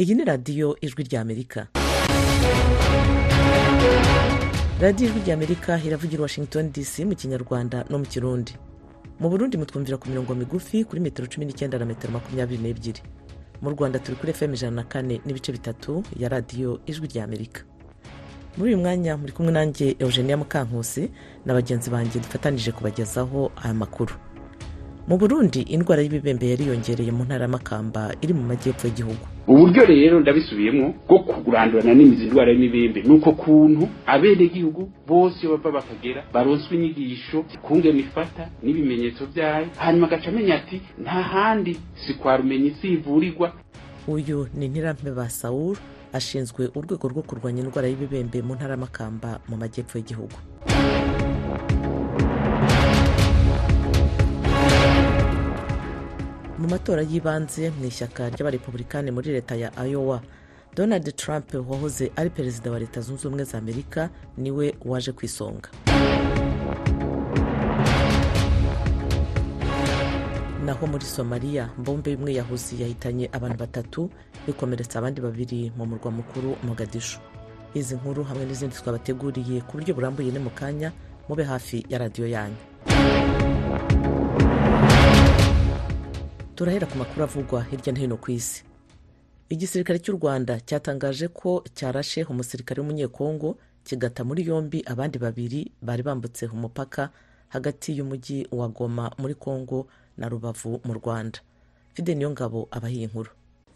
iyi ni radiyo ijwi ry'amerika radiyo ijwi ry'amerika iravugira washington dc mu kinyarwanda no mu kirundi. Mu burundi mutwumvira ku mirongo migufi kuri metero cumi n'icyenda na metero makumyabiri n'ebyiri. Mu rwanda turi kuri fm ijana na kane n'ibice bitatu ya radiyo ijwi ry'amerika muri uyu mwanya muri kumwe nanjye eugenia mukankusi na bagenzi banjye dufatanije kubagezaho aya makuru. Mu burundi indwara y'ibibembe yariyongereye mu ntara y'amakamba iri mu majyepfo y'igihugu. Uburyo rero ndabisubiyemo bwo kurandurana n'imizi indwara y'imibembe ni uko kuntu abenegihugu bose iyo bava bakagera baronswa inyigisho kungena ifata n'ibimenyetso byayo hanyuma agaca amenya ati nta handi si kwa rumenyi si ivurirwa uyu ni ntirampe ba sawuru ashinzwe urwego rwo kurwanya indwara y'ibibembe mu ntara y'amakamba mu majyepfo y'igihugu. Mu matora y'ibanze mu ishyaka ry'abarepublikani muri leta ya Iowa. Donald trump wahoze ari perezida wa leta zunze ubumwe za amerika ni we waje ku isonga. Naho muri somaliya mbombe y'umwiyahuzi yahitanye abantu batatu bikomeretsa abandi babiri mu murwa mukuru mogadishu. Izi nkuru hamwe n'izindi twabateguriye ku buryo burambuye ni mu kanya mube hafi ya radiyo yanyu. Turahera ku makuru avugwa hirya no hino ku isi. Igisirikare cy'u rwanda cyatangaje ko cyarashe umusirikare w'umunyekongo kigata muri yombi abandi babiri bari bambutse umupaka hagati y'umujyi wa goma muri kongo na rubavu mu rwanda. Fide niyo ngabo abahiye inkuru.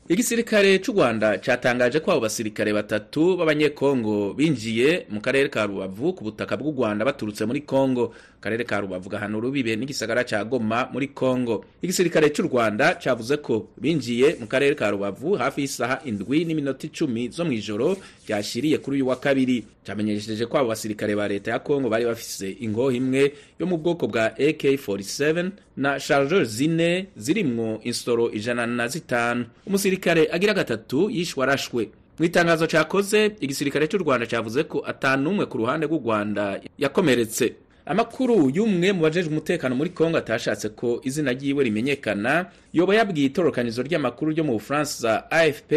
Igisirikare cy'u rwanda cyatangaje ko abo basirikare batatu b'abanyekongo binjiye mu karere ka rubavu ku butaka bw'u rwanda baturutse muri kongo. Akarere ka rubavu gahana urubibe n'igisagara cya goma muri kongo. Igisirikare cy'u rwanda cyavuze ko binjiye mu karere ka rubavu hafi y'isaha indwi n'iminota icumi zo mu ijoro byashyiriye kuri uyu wa kabiri. Cyamenyesheje ko abo basirikare ba leta ya kongo bari bafise ingoho imwe yo mu bwoko bwa AK47 na chargeur zine zirimwo insoro ijana na zitanu. Umusirikare agira gatatu yishwe arashwe mu itangazo cyakoze igisirikare cy'u rwanda cyavuze ko atanu umwe ku ruhande rw'u rwanda yakomeretse. Amakuru y'umwe mu bajejwe umutekano muri kongo atashatse ko izina ryiwe rimenyekana yoba yabwiye itororokanizo ry'amakuru ryo mu bufaransa afp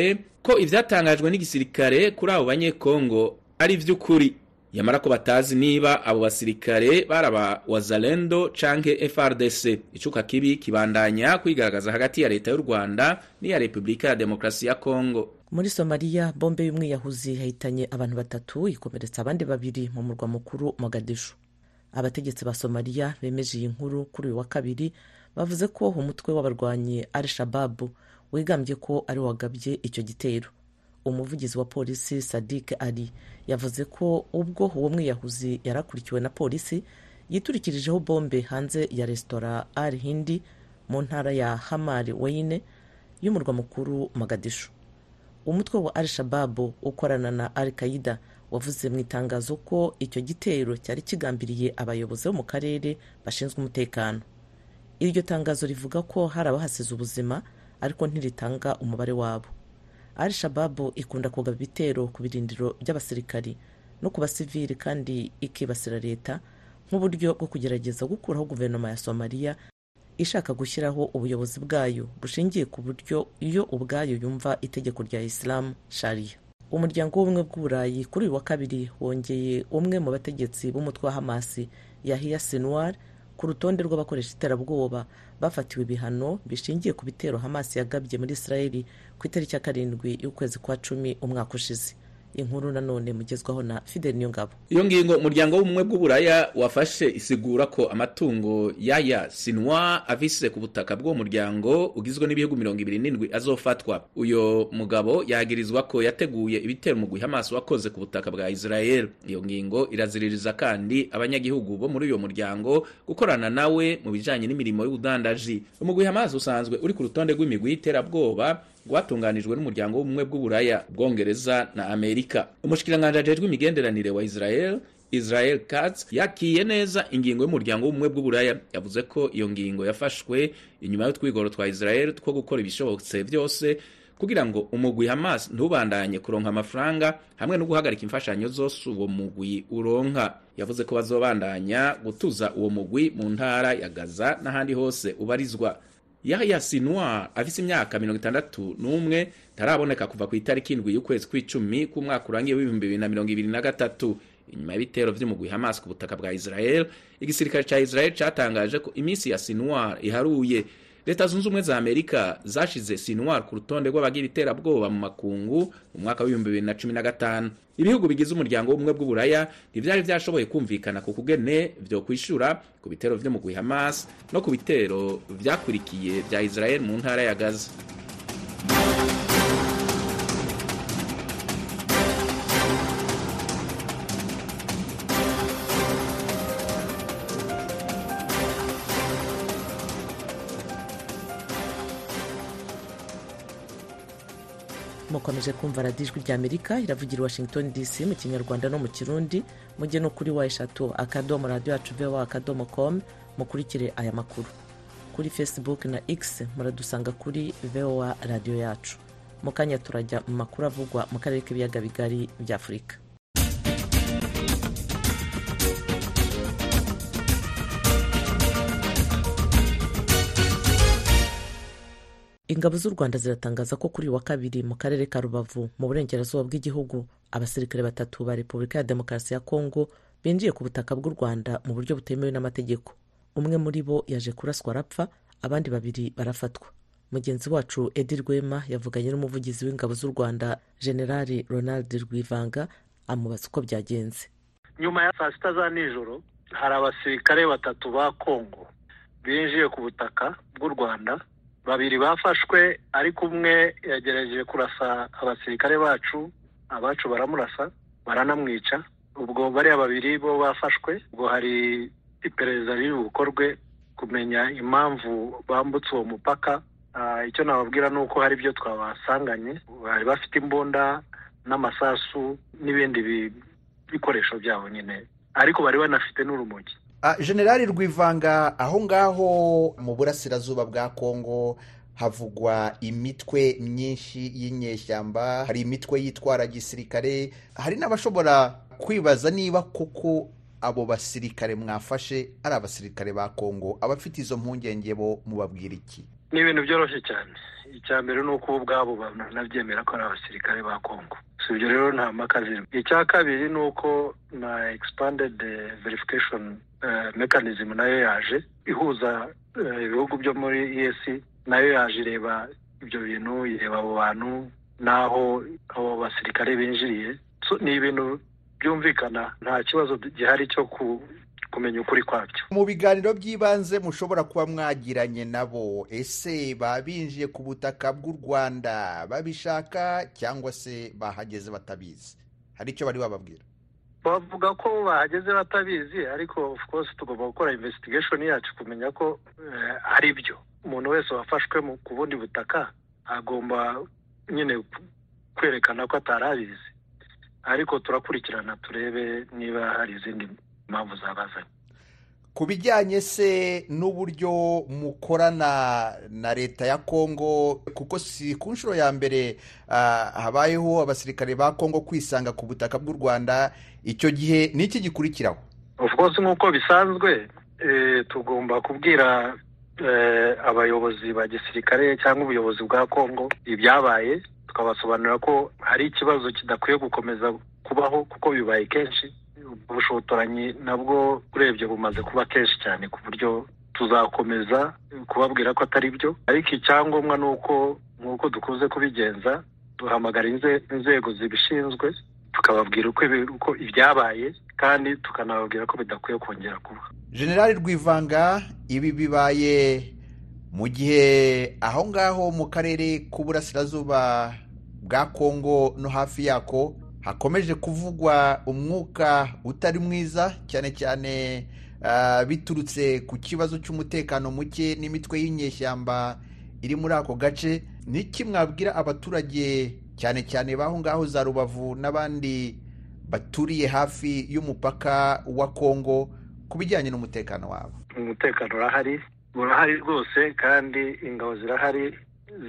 ko ivyatangajwe n'igisirikare kuri abo banyekongo ari ivy'ukuri. Yamara ko batazi niba abo basirikare baraba wazalendo canke frdc icuka kibi kibandanya kwigaragaza hagati ya leta y'u rwanda n'iya repubulika ya demokarasi ya kongo muri somaliya bombe y'umwiyahuzi yahitanye abantu batatu ikomeretsa abandi babiri mu murwa mukuru mogadishu. Abategetsi ba somaliya bemeje iyi nkuru kuri uyu wa kabiri bavuze ko umutwe w'abarwanyi al shababu wigambye ko ari wagabye icyo gitero. Umuvugizi wa polisi sadik ali yavuze ko ubwo uwo mwiyahuzi yari akurikiwe na polisi yiturikirijeho bombe hanze ya resitora al hindi mu ntara ya hamari weyine y'umurwa mukuru magadishu umutwe wa al shababu ukorana na al qaida wavuze mu itangazo ko icyo gitero cyari kigambiriye abayobozi bo mu karere bashinzwe umutekano. Iryo tangazo rivuga ko hari abahasize ubuzima ariko ntiritanga umubare wabo. Al shababu ikunda kugaba ibitero ku birindiro by'abasirikari no ku basivili kandi ikibasira leta nk'uburyo bwo kugerageza gukuraho guverinoma ya somaliya ishaka gushyiraho ubuyobozi bwayo bushingiye ku buryo iyo ubwayo yumva itegeko rya isilamu shariya umuryango w'ubumwe bw'uburayi kuri uyu wa kabiri wongeye umwe mu bategetsi b'umutwe wa hamasi yahiya sinwar ku rutonde rw'abakoresha iterabwoba bafatiwe ibihano bishingiye ku bitero hamasi yagabye muri israeli ku itariki ya karindwi y'ukwezi kwa cumi umwaka ushize. Inkuru nanone mugezwaho na fidel niyongabo iyo ngingo umuryango w'ubumwe bw'uburaya wafashe isigura ko amatungo yaya sinwa avise ku butaka bw'uwo muryango ugizwe n'ibihugu mirongo ibiri n'indwi azofatwa. Uyo mugabo yagirizwa ko yateguye ibitero umugwi hamas wakoze ku butaka bwa israel. Iyo ngingo iraziririza kandi abanyagihugu bo muri uyo muryango gukorana nawe mu bijanye n'imirimo y'ubudandaji. Umugwi hamas usanzwe uri ku rutonde rw'imigwi y'iterabwoba rwatunganijwe n'umuryango w'ubumwe bw'uburaya ubwongereza na amerika. Umushikiranganji ajejwe imigenderanire wa israel israel katz yakiye neza ingingo y'umuryango w'ubumwe bw'uburaya. Yavuze ko iyo ngingo yafashwe inyuma y'utwigoro twa israel two gukora ibishobotse byose kugira ngo umugwi hamas ntubandanye kuronka amafaranga hamwe no guhagarika imfashanyo zose uwo mugwi uronka. Yavuze ko bazobandanya gutuza uwo mugwi mu ntara ya gaza n'ahandi hose ubarizwa. Yahya sinwar afise imyaka mirongo itandatu n'umwe ntaraboneka kuva ku itariki indwi y'ukwezi kw'icumi k'umwaka urangiye w'ibihumbi bibiri na mirongo ibiri na gatatu. Inyuma y'ibitero vy'umugwi hamas ku butaka bwa israel igisirikare ca israel catangaje ko iminsi ya sinwar iharuye. Leta zunze ubumwe za amerika zashize sinwar ku rutonde rw'abagira iterabwoba mu makungu mu mwaka w'ibihumbi bibiri na cumi na gatanu. Ibihugu bigize umuryango w'ubumwe bw'uburaya ntivyari vyashoboye kumvikana ku kugene vyo kwishura ku bitero vy'umugwi hamas no ku bitero vyakurikiye vya israel mu ntara ya gaza. Mukomeje kumva radiyo ijwi ry'amerika iravugira i washington dc mu kinyarwanda no mu kirundi. Mujye no kuri wa eshatu akadomo radiyo yacu vowa akadomo komu mukurikire aya makuru. Kuri facebook na x muradusanga kuri vowa radiyo yacu. Mu kanya turajya mu makuru avugwa mu karere k'ibiyaga bigari bya afurika. Ingabo z'u rwanda ziratangaza ko kuri wa kabiri mu karere ka rubavu mu burengerazuba bw'igihugu abasirikare batatu ba repubulika ya demokarasi ya kongo binjiye ku butaka bw'u rwanda mu buryo butemewe n'amategeko. Umwe muri bo yaje kuraswa arapfa abandi babiri barafatwa. Mugenzi wacu edi rwema yavuganye n'umuvugizi w'ingabo z'u rwanda generali ronald rwivanga amubaza uko byagenze. Nyuma ya saa sita za nijoro hari abasirikare batatu ba kongo binjiye ku butaka bw'u rwanda babiri bafashwe ariko umwe yagerageje kurasa abasirikare bacu abacu baramurasa baranamwica. Ubwo bariya babiri bo bafashwe ubwo hari iperereza riri bukorwe kumenya impamvu bambutse uwo mupaka. Icyo nababwira ni uko hari ibyo twabasanganye bari bafite imbunda n'amasasu n'ibindi bikoresho byabo nyine. Ariko bari banafite n'urumogi. Generali rwivanga aho ngaho mu burasirazuba bwa kongo havugwa imitwe myinshi y'inyeshyamba hari imitwe yitwara gisirikare hari n'abashobora kwibaza niba koko abo basirikare mwafashe ari abasirikare ba kongo. Abafite izo mpungenge bo mubabwira iki? Ni ibintu byoroshye cyane. Icya mbere ni uko ubwabo banabyemera ko ari abasirikare ba kongo. Si ibyo rero nta mpaka zirimo. Icya kabiri ni uko na expanded verification mechanism na yo yaje ihuza ibihugu byo muri esi na yo yaje ireba ibyo bintu ireba abo bantu n'aho abo basirikare binjiriye. Ni ibintu byumvikana nta kibazo gihari cyo kumenya ukuri kwabyo. Mu biganiro by'ibanze mushobora kuba mwagiranye nabo ese babinjiye ku butaka bw'u rwanda babishaka cyangwa se bahageze batabizi? Hari icyo bari bababwira? Bavuga ko bahageze batabizi ariko of course tugomba gukora investigation yacu kumenya ko ari byo. Umuntu wese wafashwe ku bundi butaka agomba nyine kwerekana ko atari abizi ariko turakurikirana turebe niba hari izindi mpamvu zabazanye ku bijyanye se n'uburyo mukorana na leta ya kongo kuko si ku nshuro ya mbere habayeho abasirikare ba kongo kwisanga ku butaka bw'u rwanda icyo gihe ni iki gikurikiraho course nk'uko bisanzwe tugomba kubwira abayobozi ba gisirikare cyangwa ubuyobozi bwa kongo ibyabaye tukabasobanurira ko hari ikibazo kidakwiye gukomeza kubaho kuko bibaye kenshi. Ubushotoranyi nabwo urebye bumaze kuba kenshi cyane ku buryo tuzakomeza kubabwira ko atari byo. Ariko icyangombwa ni uko nk'uko dukunze kubigenza duhamagara inzego zibishinzwe tukababwira uko ibyabaye kandi tukanababwira ko bidakwiye kongera kuba. Generali rwivanga ibi bibaye mu gihe aho ngaho mu karere k'uburasirazuba bwa kongo no hafi yako hakomeje kuvugwa umwuka utari mwiza cyane cyane biturutse ku kibazo cy'umutekano muke n'imitwe y'inyeshyamba iri muri ako gace. N'iki mwabwira abaturage cyane cyane b'aho ngaho za rubavu n'abandi baturiye hafi y'umupaka wa kongo ku bijyanye n'umutekano wabo? Umutekano urahari urahari rwose kandi ingabo zirahari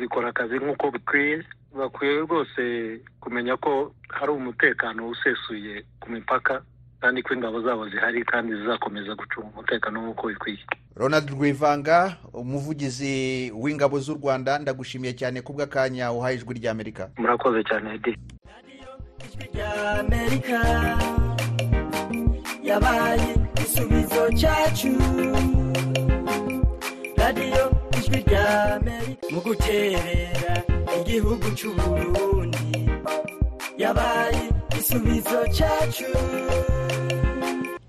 zikora akazi nk'uko bikwiye. Bakwiye rwose kumenya ko hari umutekano usesuye ku mipaka kandi ko ingabo zabo zihari kandi zizakomeza gucunga umutekano nk'uko bikwiye. Ronald rwivanga umuvugizi w'ingabo z'u rwanda ndagushimiye cyane ku bw'akanya uhaye ijwi ry'amerika murakoze cyane edi ry'amerika yabaye igisubizo cyacu. Radiyo ijwi ry'amerika mu guterera igihugu cy'u burundi. Yabaye igisubizo cyacu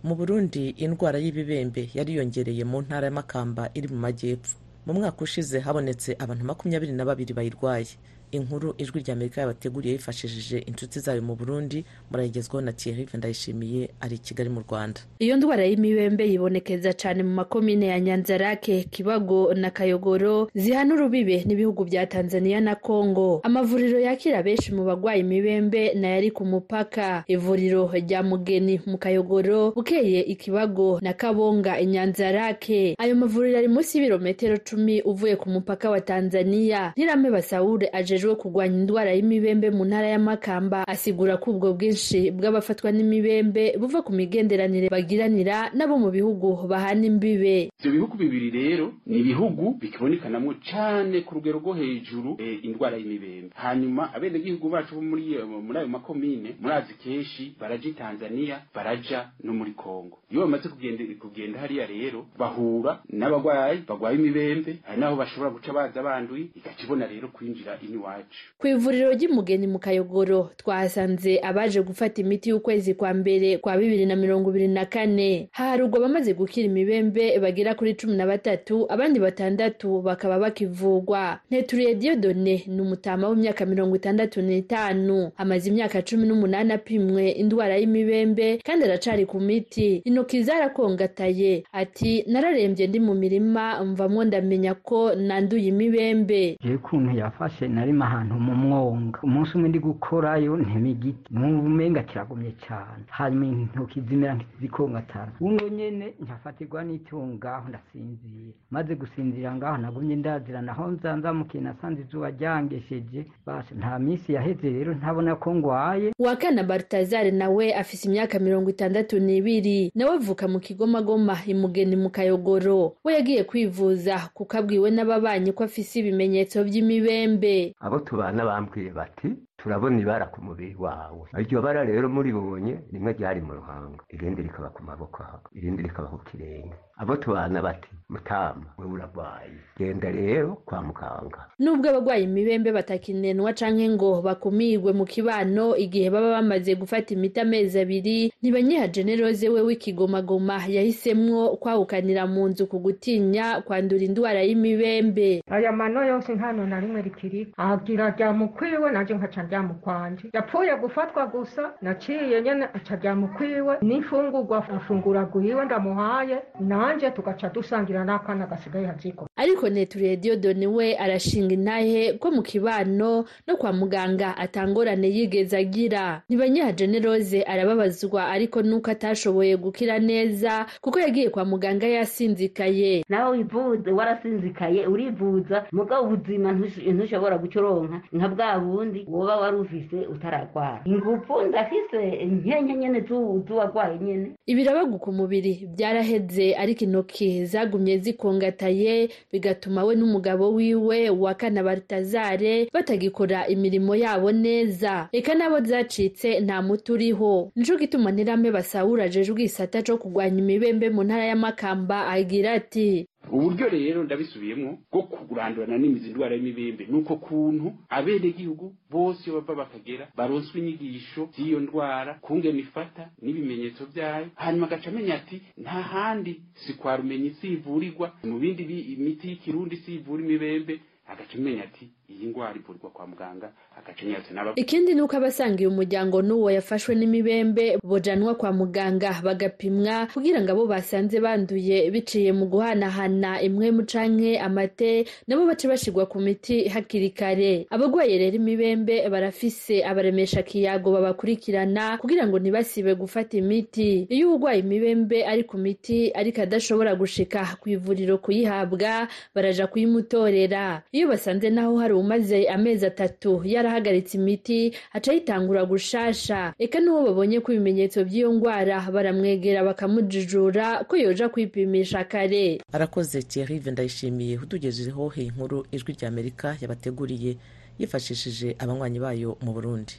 mu burundi indwara y'ibibembe yariyongereye mu ntara y'amakamba iri mu majyepfo. Mu mwaka ushize habonetse abantu makumyabiri na babiri bayirwaye. Inkuru ijwi rya amerika yabateguriye yifashishije inshuti zayo mu burundi murayigezwaho na thierry ndayishimiye ari i kigali mu rwanda. Iyo ndwara y'imibembe yibonekeza cyane mu makomine ya nyanzarake kibago na kayogoro zihana urubibe n'ibihugu bya tanzania na congo. Amavuriro yakira benshi mu barwaye imibembe nayari ku mupaka. Ivuriro rya mugeni mu kayogoro bukeye ikibago na kabonga inyanzarake ayo mavuriro ari munsi y'ibirometero cumi uvuye ku mupaka wa tanzania. Ntirame basawure aje ajejwe kurwanya indwara y'imibembe mu ntara y'amakamba asigura ko ubwo bwinshi bw'abafatwa n'imibembe buva ku migenderanire bagiranira n'abo mu bihugu bahana imbibe. Ivyo bihugu bibiri rero ni ibihugu bikibonekanamwo cane ku rugero rwo hejuru eh, indwara y'imibembe. Hanyuma abenegihugu bacu bo muri muri ayo makomine murazi kenshi baraja i tanzania baraja no muri kongo iyo bamaze kugenda kugenda hariya rero bahura n'abagwayi bagwaye imibembe hari n'aho bashobora guca baza banduye igakibona rero kwinjira iniwa ku ivuriro ry'umugeni mu kayogoro twahasanze abaje gufata imiti y'ukwezi kwa mbere kwa bibiri na mirongo ibiri na kane. Haharugwa abamaze gukira imibembe bagera kuri cumi na batatu abandi batandatu bakaba bakivugwa. Ntituriye diyodone ni umutama w'imyaka mirongo itandatu n'itanu. Amaze imyaka cumi n'umunani apimwe indwara y'imibembe kandi aracari ku miti. Intoki zarakongataye. Ati nararembye ndi mu mirima mvamwo ndamenya ko nanduye imibembe. Ukuntu yafashe narimo ahantu mu mwonga. Umunsi umwe ndi gukorayo ntema igiti. Umenga kiragumye cyane hanyuma intoki zimera nk'izikongatara uno nyene nkafatirwa n'icyo ngaho ndasinzira. Maze gusinzira ngaho nagumye ndazira. Naho nzanzamukiye nasanze izuba ryangesheje. Basha nta minsi yaheze rero ntabona ko ngwaye. Wakana barutazari nawe afise imyaka mirongo itandatu n'ibiri. Nawe avuka mu kigomagoma imugeni mu kayogoro. We yagiye kwivuza kuko abwiwe n'ababanyi ko afise ibimenyetso vy'imibembe. Abo tubana bambwiye bati turabona ibara ku mubiri wawe. Iryo bara rero muribonye rimwe ryari mu ruhanga. Irindi rikaba ku maboko irindi rikaba ku kirenge. Abo tubana bati mutama wewe urarwaye genda rero kwa muganga. Nubwo abagwaye imibembe batakinenwa canke ngo bakumirwe mu kibano igihe baba bamaze gufata imiti amezi abiri ntibanyiha generose we w'ikigomagoma yahisemwo kwahukanira mu nzu ku gutinya kwandura indwara y'imibembe. Aya mano yose nkano na rimwe rikiriko. Agira rya mukwiwe nanje nkaca rya mukwanje yapfuye gufatwa gusa naciye nyene aca rya mukwiwe n'imfungurwa afungura guhiwe ndamuhaye nanje tugaca dusangira n'akana gasigaye haziko. Ariko neturiye diyodoni we arashinga intahe ko mu kibano no kwa muganga atangorane yigeze agira? Ntibanyiha generose arababazwa ariko nuko atashoboye gukira neza kuko yagiye kwa muganga yasinzikaye. Nawe wivuze warasinzikaye urivuza mugabo ubuzima ntushobora gucoronka nka bwa bundi woba wari ufise utararwara ingufu ndafise nkenke nyene z'uwarwaye nyene. Ibirabagu ku mubiri byaraheze ariko intoki zagumye zikongataye bigatuma we n'umugabo wiwe wa kana baritazare batagikora imirimo yabo neza. Eka nabo zacitse nta muti uriho. Nico gituma ntirame basawura ajejwe igisata co kurwanya imibembe mu ntara y'amakamba agira ati uburyo rero ndabisubiyemo bwo kurandurana n'imizi indwara y'imibembe nuko kuntu abenegihugu bose iyo bava bakagera baronswa inyigisho z'iyo ndwara kungena ifata n'ibimenyetso byayo hanyuma agaca amenya ati nta handi si kwa rumenyi sivurirwa. Mu bindi imiti y'ikirundi sivura imibembe agaca amenya ati iyi ndwara ivurwa kwa muganga agaca nyatse n'aba ikindi ni uko abasangiye umuryango n'uwo yafashwe n'imibembe bojanwa kwa muganga bagapimwa kugira ngo abo basanze banduye biciye mu guhanahana imwe mu canke amate nabo bace bashirwa ku miti hakiri kare. Abagwaye rero imibembe barafise abaremesha kiyago babakurikirana kugira ngo ntibasibe gufata imiti. Iyo urwaye imibembe ari ku miti ariko adashobora gushika ku ivuriro kuyihabwa baraja kuyimutorera. Iyo basanze naho hari umaze amezi atatu. Yarahagaritse imiti aca yitangura gushasha. Eka n'uwo babonye ko ibimenyetso by'iyo ndwara baramwegera bakamujijura ko yoja kwipimisha kare. Arakoze Thierry ndayishimiye utugejejeho iyi nkuru ijwi rya amerika yabateguriye yifashishije abanywanyi bayo mu burundi.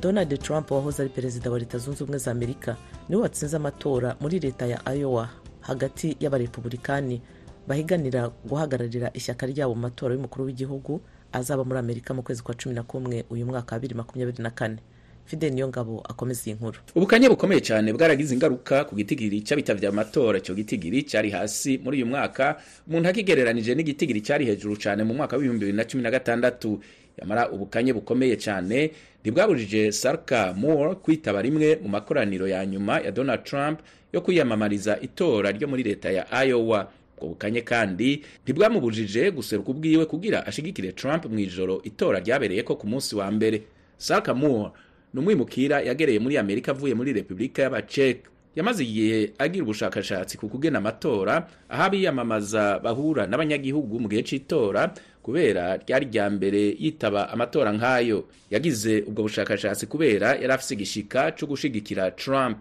Donald trump wahoze ari perezida wa leta zunze ubumwe za amerika ni we watsinze amatora muri leta ya iowa hagati y'abarepubulikani bahiganira guhagararira ishyaka ryabo mu matora y'umukuru w'igihugu azaba muri amerika mu kwezi kwa cumi na kumwe uyu mwaka wa bibiri makumyabiri na kane. Fide niyo ngabo akomeza iyi nkuru. Ubukanye bukomeye cyane bwaragize ingaruka ku gitigiri cy'abitabye amatora. Icyo gitigiri cyari hasi muri uyu mwaka umuntu akigereranije n'igitigiri cyari hejuru cyane mu mwaka w'ibihumbi bibiri na cumi na gatandatu. Yamara ubukanye bukomeye cyane ntibwabujije sarka moore kwitaba rimwe mu makoraniro ya nyuma ya donald trump yo kwiyamamariza itora ryo muri leta ya iowa. Ubwo bukanye kandi ntibwamubujije guseruka ubwiwe kugira ashigikire trump mu ijoro itora ryabereye ko ku munsi wa mbere. Sarka moore ni umwimukira yagereye muri amerika avuye muri repubulika y'abaceka yamaze igihe agira ubushakashatsi ku kugena amatora aho abiyamamaza bahura n'abanyagihugu mu gihe cy'itora kubera ryari rya mbere yitaba amatora nk'ayo. Yagize ubwo bushakashatsi kubera yari afise igishika cyo gushigikira trump.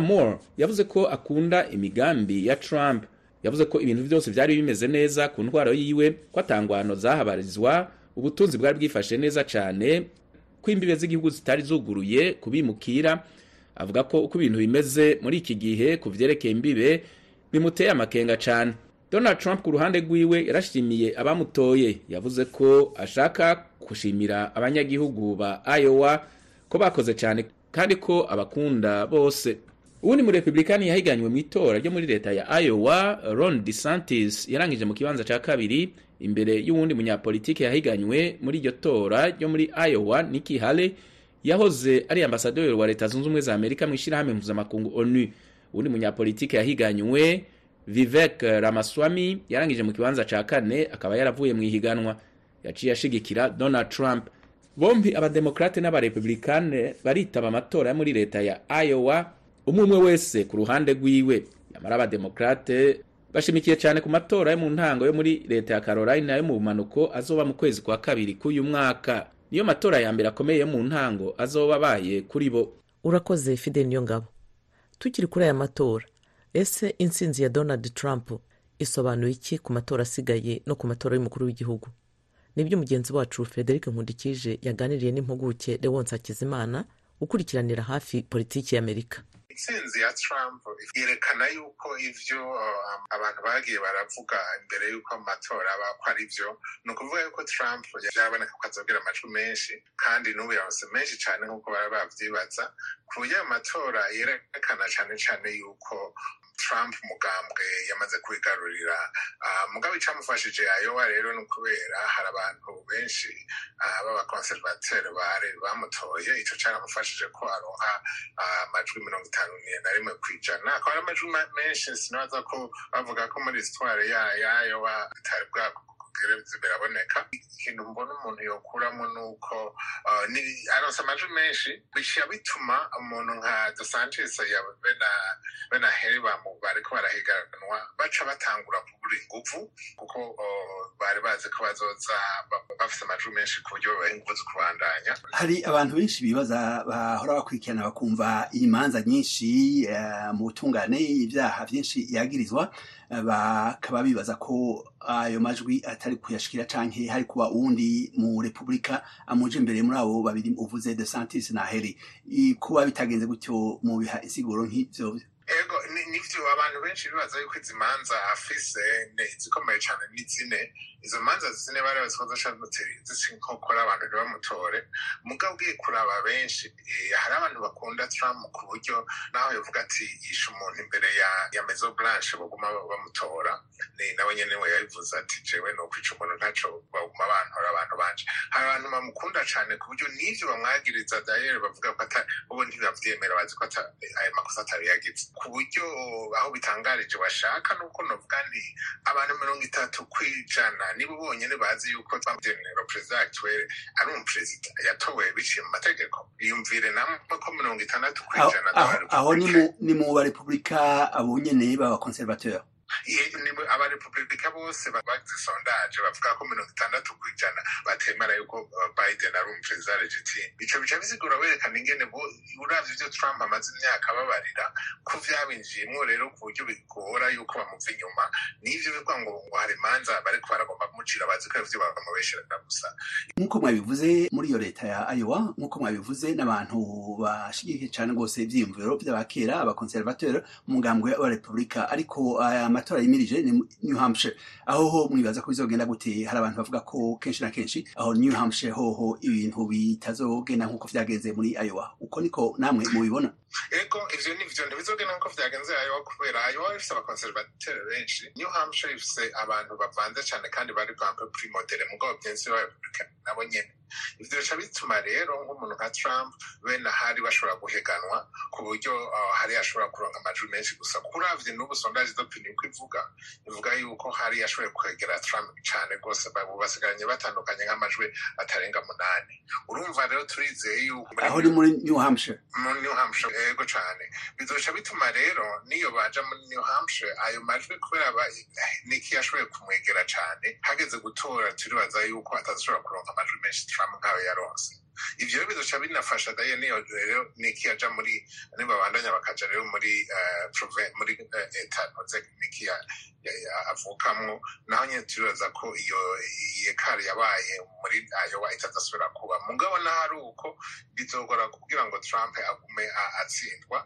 Moore yavuze ko akunda imigambi ya trump. Yavuze ko ibintu byose byari bimeze neza ku ndwara yiwe ko atangwano zahabarizwa ubutunzi bwari bwifashe neza cyane ko imbibe z'igihugu zitari zuguruye kubimukira avuga ko uko ibintu bimeze muri iki gihe ku vyerekeye imbibe bimuteye amakenga cyane donald trump ku ruhande rwiwe yarashimiye abamutoye. Yavuze ko ashaka gushimira abanyagihugu ba iowa ko bakoze cyane kandi ko abakunda bose. Uwundi mu republikani yahiganywe mu itora ryo muri leta ya iowa. Ron desantis yarangije mu kibanza cya kabiri. Imbere y'uwundi munyapolitiki yahiganywe muri iryo tora ryo muri iowa Nikki Haley yahoze ari ambasaderi wa leta zunze ubumwe za amerika mu ishyirahamwe mpuzamakungu onu. Uwundi munyapolitiki yahiganywe vivek ramaswamy yarangije mu kibanza cya kane akaba yaravuye mu ihiganwa. Yaciye ashigikira donald trump. Bombi abademokrate n'abarepublikane baritaba amatora yo muri leta ya iowa. Umwe umwe wese ku ruhande rwiwe. Yamara abademokrate bashimikiye cyane ku matora yo mu ntango yo muri leta ya Carolina yo mu bumanuko azoba mu kwezi kwa kabiri k'uyu mwaka. Niyo matora ya mbere akomeye mu ntango azoba abaye kuri bo. Urakoze fide niyo ngabo tukiri kuri aya matora. Ese intsinzi ya donald trump isobanuye iki ku matora asigaye no ku matora y'umukuru w'igihugu? Nibyo mugenzi wacu frederic nkundikije yaganiriye n'impuguke lewonsi hakizimana ukurikiranira hafi politiki y'amerika intsinzi ya trump yerekana yuko ivyo abantu bagiye baravuga imbere y'uko amatora aba ko ari byo ni ukuvuga yuko trump byaboneka ko azobwira amajwi menshi kandi n'ubu yaronse menshi cyane nk'uko bari bavyibaza ku buryo ayo matora yerekana cyane cyane yuko trump mugambwe yamaze kwigarurira. Mugabo icamufashije ayowa rero ni ukubera hari abantu benshi b'abakonservateri bamutoye ico caramufashije ko aronka amajwi mirongo itanu na rimwe ku ijana akaba ari amajwi menshi sinabaza ko bavuga ko muri histoire yayowa bitari bwako biraboneka. Ikintu mbona umuntu yokuramo ni uko aronse amajwi menshi bishira bituma umuntu nka dosantis bena heri bariko barahiganwa baca batangura kubura inguvu kuko bari bazi ko bazoza bafise amajwi menshi ku buryo babaha inguvu zo kubandanya. Hari abantu benshi bibaza bahora bakurikirana bakumva imanza nyinshi mu butungane ibyaha byinshi yagirizwa. Bakaba bibaza ko ayo majwi atari kuyashikira canke hari kuba uwundi mu repubulika amuje imbere muri abo babiri uvuze de santis na heri kuba bitagenze gutyo mu biha insiguro nk'ivyo. Ego nivyo abantu benshi bibaza yuko izi manza afise zikomeye cane ni zine izo manza zine bari bazi ko zica inkokora abantu ntibamutore mugabo ugiye kuraba benshi hari abantu bakunda trump ku buryo naho yavuga ati yishe umuntu imbere ya mezo blanche baguma bamutora. Ni nawe nyene we yabivuze ati jewe no kwica umuntu ntaco baguma bantora abantu banje. Hari abantu bamukunda cane ku buryo n'ivyo bamwagiriza dayere bavuga ko ubu ntibavyemera bazi ko ayo makosa atari yagize. Ku buryo aho bitangarije bashaka nuko novuga nti abantu mirongo itatu ku ijana nibo bonyene bazi yuko general perezida actuel ari umuperezida yatowe biciye mu mategeko. Iyumvire namwe ko mirongo itandatu ku ijana aho- ni mu- ni mu barepubulika abo nyene b'abakonservateur abarepubulika bose ba- bagize sondaje bavuga ko mirongo itandatu ku ijana batemera yuko uh, biden ari umuperezida legitime ico bica bisigura werekana ingene uravye ivyo trump amaze imyaka ababarira ko vyabinjiyemwo rero ku buryo bigora yuko bamuva inyuma. N'ivyo bivuga ngo ngo hari imanza bariko baragomba kumucira bazi ko arivyo bamubesherera gusa. Nk'uko mwabivuze muri iyo leta ya Iowa nk'uko mwabivuze n'abantu bashigikiye cyane rwose ivyiyumviro vy'abakera abakonservateur mu mugambwe wa repubulika ariko aya matora yimirije ni New Hampshire. Aho ho mwibaza ko bizogenda gute? Hari abantu bavuga ko kenshi na kenshi aho New Hampshire hoho ibintu bitazogenda nk'uko vyagenze muri Iowa. Uko niko namwe mubibona? Ego ivyo ni vyo ntibizogenda nk'uko vyagenze ayowa kubera ayowa ifise abakonservateri benshi. New hampshire ifise abantu bavanze cane kandi bari bampe primodere mugabo byensi b'abarepublika nabo nyene. Ivyo bica bituma rero nk'umuntu nka trump bene ahari bashobora guheganwa ku buryo uh, hari ashobora kuronka amajwi menshi gusa. Kuravye n'ubu sondage d'opinion uko ivuga ivuga yuko hari yashoboye kwegera trump cane rwose basigaranye batandukanye nk'amajwi atarenga munani. Urumva rero turizeye yuko aho ni muri New Hampshire. Mu New Hampshire yego cane. Bizoca bituma rero niyo baja muri New Hampshire ayo majwi kubera Nikki yashoboye kumwegera cane hageze gutora turibaza yuko atazashobora kuronka amajwi menshi Trump nkayo yaronse. Ivyo rero bizoca binafasha daye niyo rero Nikki yaja muri nibabandanya bakaja rero muri eh, muri eh, eta ya- avukamwo naho nyene turibaza ko iyo iyo kari yabaye muri Iowa itazasubira kuba. Mugabo n'ahari uko bizogora kugira ngo Trump agume atsindwa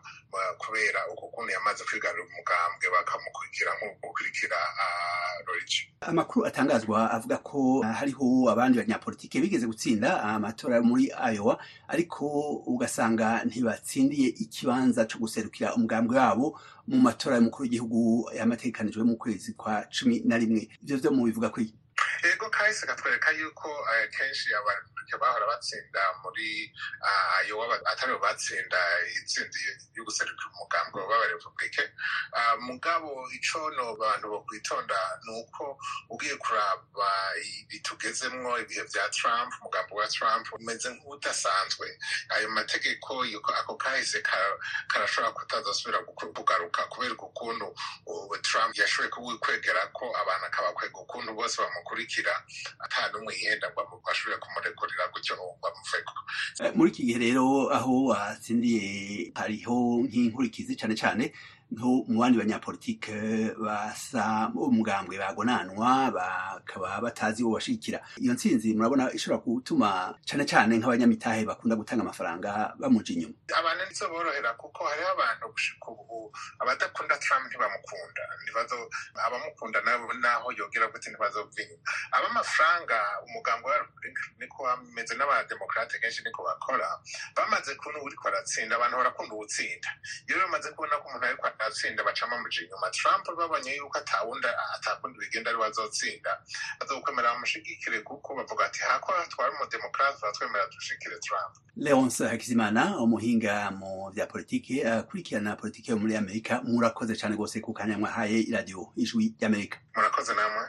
kubera uko kuntu yamaze kwigarurira umugambwe bakamukurikira nk'ukurikira Rorigi amakuru atangazwa avuga ko hariho abandi banyapolitike bigeze gutsinda amatora muri Iowa ariko ugasanga ntibatsindiye ikibanza cyo guserukira umugambwe wabo mu matora y'umukuru w'igihugu yamategekanijwe mu kwezi kwa cumi na rimwe. Ivyo vyo mubivuga ko iki ego kahise katwereka yuko eh, kenshi abarepublika bahora batsinda muri ah, ba- atari bo batsinda itsinda yo guserukira umugambwe w'abarepublike Ah, mugabo ico no abantu bo kwitonda ni uko ugiye kuraba ibi tugezemwo ibihe vya Trump umugambi wa Trump umeze nk'udasanzwe. Ayo mategeko ako kahise ka- karashobora kutazasubira kugaruka kubera ukuntu Trump yashoboye kuwikwegera ko abantu akabakwega ukuntu bose bamukurikira. Ata n'umwe yihenda ngo ashobore kumurekurira gutyo ngo bamuveko Eh, muri iki gihe rero aho watsindiye hariho nk'inkurikizi cane cane nko mu bandi banyapolitike basa umugambwe bagonanwa bakaba batazi uwo bashigikira iyo ntsinzi murabona ishobora gutuma cane cane nk'abanyamitahe bakunda gutanga amafaranga bamuja inyuma. Abantu nizo borohera kuko hariho abantu gushika ubu abadakunda Trump ntibamukunda. Ntibazo abamukunda nabo naho yogira gute ntibazova inyuma ab'amafaranga umugambi wa Republika niko bameze n'abademokrate kenshi niko bakora bamaze kubona uriko aratsinda abantu barakunda uwutsinda. Iyo bamaze kubona ko umuntu ariko aratsinda bacamo amuja inyuma. Trump babonye yuko atawunda atakundi bigenda ari bazotsinda bazokwemera bamushigikire kuko bavuga ati hako hatwara umudemokrate batwemera dushigikire Trump. Leonce hakizimana umuhinga mu vya politike akurikirana politike yo muri amerika murakoze cane rwose ku kanya mwahaye iradiyo ijwi ry'amerika. Murakoze namwe.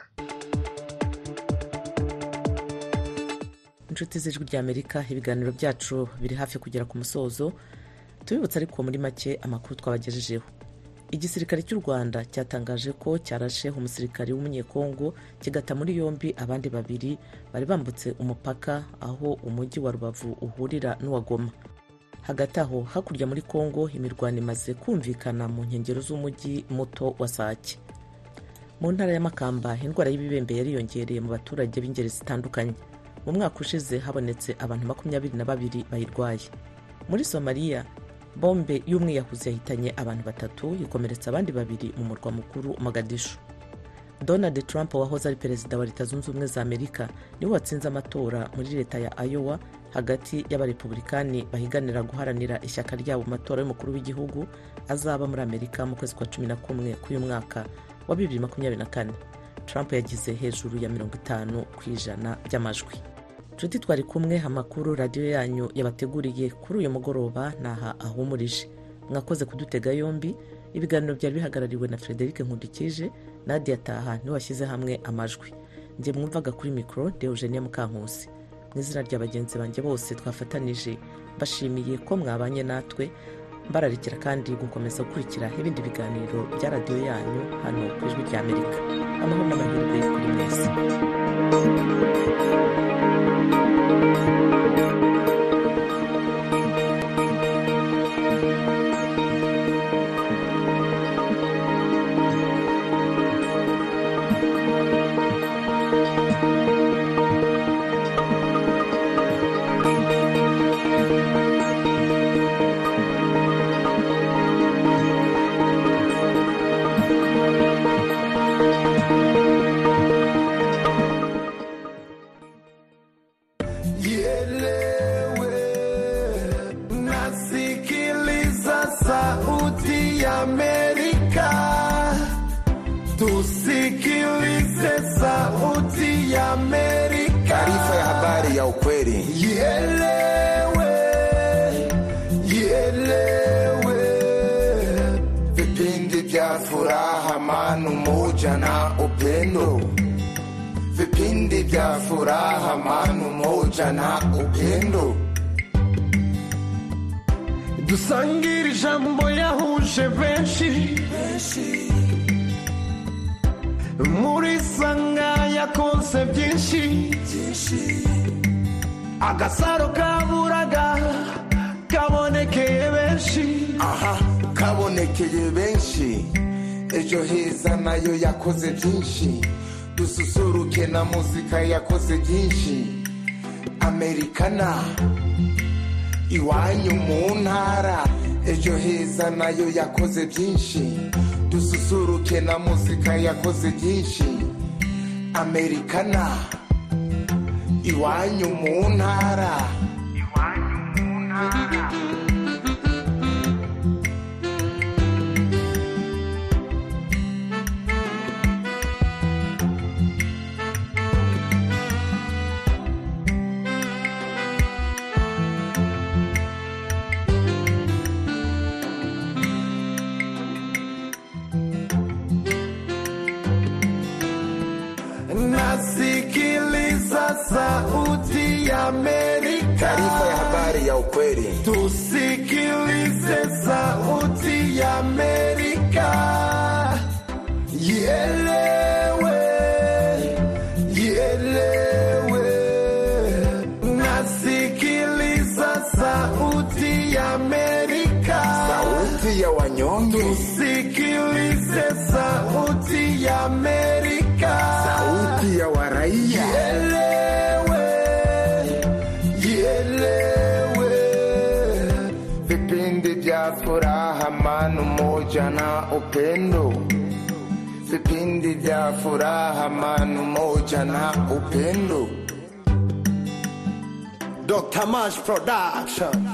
Inshuti z'ijwi ry'amerika ibiganiro byacu biri hafi kugera ku musozo. Tubibutse ariko muri make amakuru twabagejejeho. Igisirikare cy'u rwanda cyatangaje ko cyarashe umusirikare w'umunyekongo kigata muri yombi abandi babiri bari bambutse umupaka aho umujyi wa rubavu uhurira n'uwa goma. Hagati aho hakurya muri kongo imirwano imaze kumvikana mu nkengero z'umujyi muto wa sake. Mu ntara y'amakamba indwara y'ibibembe yariyongereye mu baturage b'ingeri zitandukanye. Mu mwaka ushize habonetse abantu makumyabiri na babiri bayirwaye. Muri somaliya bombe y'umwiyahuzi yahitanye abantu batatu ikomeretsa abandi babiri mu murwa mukuru mogadishu. Donald trump wahoze ari perezida wa leta zunze ubumwe za amerika ni we watsinze amatora muri leta ya iowa hagati y'abarepublikani bahiganira guharanira ishyaka ryabo mu matora y'umukuru w'igihugu azaba muri amerika mu kwezi kwa cumi na kumwe k'uyu mwaka wa bibiri makumyabiri na kane. Trump yagize hejuru ya mirongo itanu ku ijana by'amajwi. Nshuti twari kumwe amakuru radiyo yanyu yabateguriye kuri uyu mugoroba naha ahumurije. Mwakoze kudutega yombi. Ibiganiro byari bihagarariwe na frederic nkundikije. Nadia taha ni we washyize hamwe amajwi. Njye mwumvaga kuri mikoro de eugenie mukankusi mu izina rya bagenzi banjye bose twafatanije mbashimiye ko mwabanye natwe. Mbararikira kandi gukomeza gukurikira ibindi biganiro bya radiyo yanyu hano ku ijwi rya amerika. Amahoro n'amahirwe kuri mwese. Música muri sanga yakonse byinshi. Agasaro kaburaga kabonekeye benshi. Aha kabonekeye benshi. Ejo heza na yo yakoze byinshi. Dususuruke na muzika yakoze byinshi. Amerikana iwanyu mu ntara. Ejo heza nayo yakoze byinshi. Dususuruke na muzika yakoze byinshi. Amerikana iwanyu mu ntara. Nasikiliza sauti ya Amerika, taarifa ya habari ya ukweli. tusikilize sauti ya Amerika, ielewe, ielewe, nasikiliza sauti ya Amerika, sauti ya wanyonge, tusikilize sauti ya Amerika, furaha, amani, umoja na upendo, vipindi vya furaha, amani, umoja na upendo. Dr. Mash Production.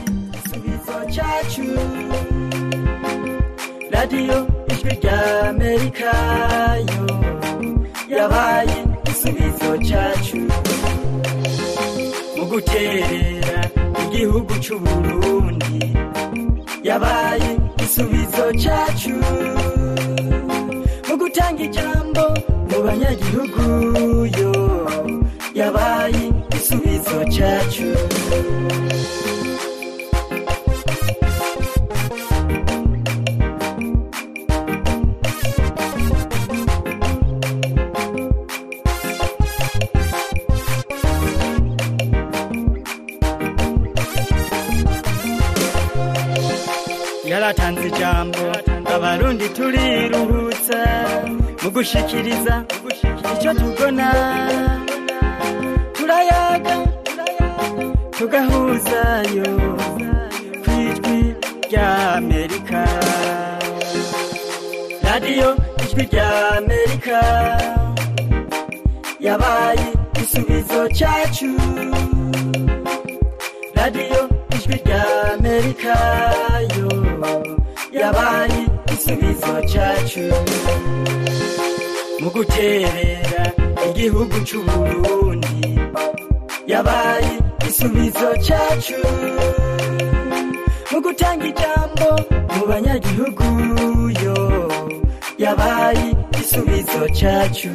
igisubizo cyacu radiyo ijwi rya amerika yo yabaye igisubizo cyacu mu guterera igihugu cy'u burundi yabaye igisubizo cyacu mu gutanga ijambo mu banyagihugu yo. Yabaye igisubizo cyacu turiruhutsa mu gushikiriza icyo tubona turayaga tugahuzayo ku ijwi rya amerika. Radiyo ijwi rya amerika. Yabaye igisubizo cyacu. Radiyo ijwi rya amerika. Yo yabaye igisubizo cyacu mu guterera igihugu cy'u burundi yabaye igisubizo cyacu mu gutanga ijambo mu banyagihugu. Yo yabaye igisubizo cyacu.